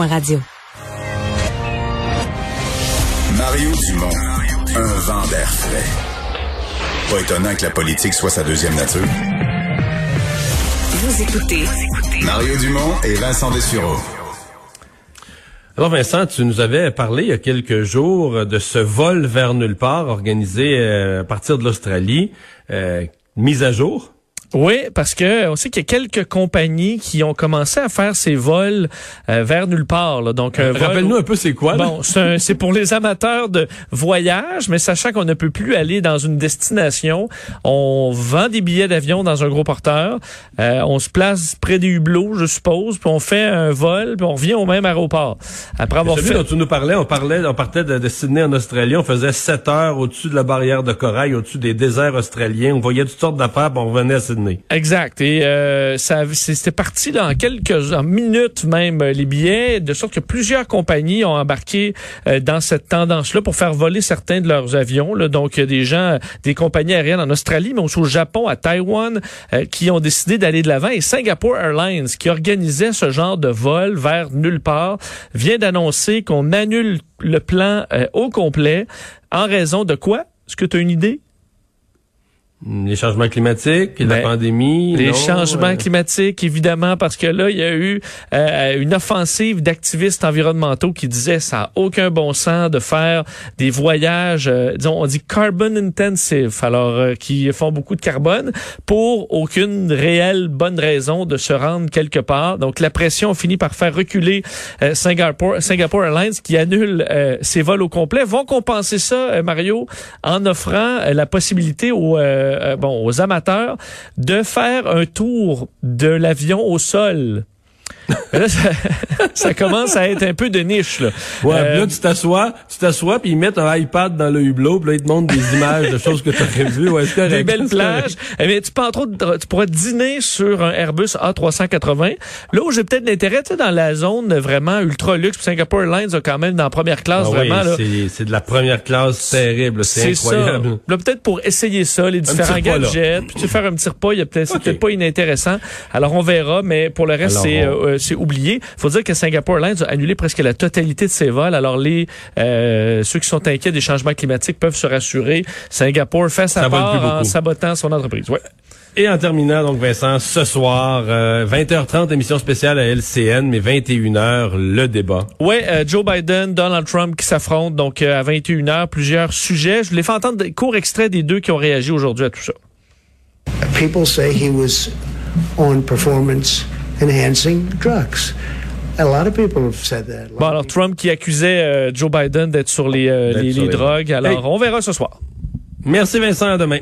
cube.radio. Mario Dumont, un vent d'air frais. Pas étonnant que la politique soit sa deuxième nature. Vous écoutez Mario Dumont et Vincent Dessureau. Alors Vincent, tu nous avais parlé il y a quelques jours de ce vol vers nulle part organisé euh, à partir de l'Australie, euh, mise à jour. Oui, parce que on sait qu'il y a quelques compagnies qui ont commencé à faire ces vols euh, vers nulle part. Là. Donc, vol- Rappelle-nous un peu c'est quoi. là? Bon, c'est pour les amateurs de voyage, mais sachant qu'on ne peut plus aller dans une destination, on vend des billets d'avion dans un gros porteur, euh, on se place près des hublots, je suppose, puis on fait un vol, puis on revient au même aéroport. Après avoir Celui fait... dont tu nous parlais, on parlait, on partait de, de Sydney en Australie, on faisait 7 heures au-dessus de la barrière de corail, au-dessus des déserts australiens, on voyait toutes sortes d'affaires, puis on revenait à Sydney. Exact. Et euh, ça, c'était parti en quelques minutes même euh, les billets, de sorte que plusieurs compagnies ont embarqué euh, dans cette tendance-là pour faire voler certains de leurs avions. Là. Donc, il y a des gens, des compagnies aériennes en Australie, mais aussi au Japon, à Taïwan, euh, qui ont décidé d'aller de l'avant. Et Singapore Airlines, qui organisait ce genre de vol vers nulle part, vient d'annoncer qu'on annule le plan au complet en raison de quoi? Est-ce que tu as une idée? Les changements climatiques, la Ben, pandémie. Les non, changements euh, climatiques, évidemment, parce que là, il y a eu euh, une offensive d'activistes environnementaux qui disaient ça n'a aucun bon sens de faire des voyages, euh, disons, on dit carbon intensive, alors euh, qui font beaucoup de carbone, pour aucune réelle bonne raison de se rendre quelque part. Donc la pression finit par faire reculer euh, Singapore, Singapore Airlines qui annule euh, ses vols au complet. Vont compenser ça, Mario, en offrant la possibilité aux, euh, bon, aux amateurs de faire un tour de l'avion au sol. Là, ça, ça commence à être un peu de niche. Là. Ouais, Euh, là, tu t'assois, tu t'assois, puis ils mettent un iPad dans le hublot, puis là, ils te montrent des images de choses que tu aurais vues. Ouais, correct. des belles plages. Eh bien, tu peux entre autres, tu pourras dîner sur un Airbus A380. Là où j'ai peut-être l'intérêt, tu sais, dans la zone vraiment ultra luxe, puis Singapore Airlines a quand même dans la première classe Ah vraiment c'est- de la première classe terrible, c'est C'est incroyable. ça. Là, peut-être pour essayer ça, les différents gadgets, puis tu faire un petit repas, il y a peut-être, pas inintéressant. Alors, on verra, mais pour le reste, c'est, on- euh, c'est oublié. Faut dire que Singapore Airlines a annulé presque la totalité de ses vols. Alors, les, euh, ceux qui sont inquiets des changements climatiques peuvent se rassurer. Singapour fait sa Ça part en beaucoup. sabotant son entreprise. Ouais. Et en terminant, donc, Vincent, ce soir, euh, 20h30, émission spéciale à LCN, mais 21h, le débat. Ouais, euh, Joe Biden, Donald Trump qui s'affrontent donc euh, à 21h, plusieurs sujets. Je voulais faire entendre des courts extraits des deux qui ont réagi aujourd'hui à tout ça. people say he was on performance enhancing drugs. A lot of people have said that. Bon, alors Trump qui accusait euh, Joe Biden d'être sur les, euh, les, sur les les- drogues. Alors, Hey. on verra ce soir. Merci Vincent, à demain.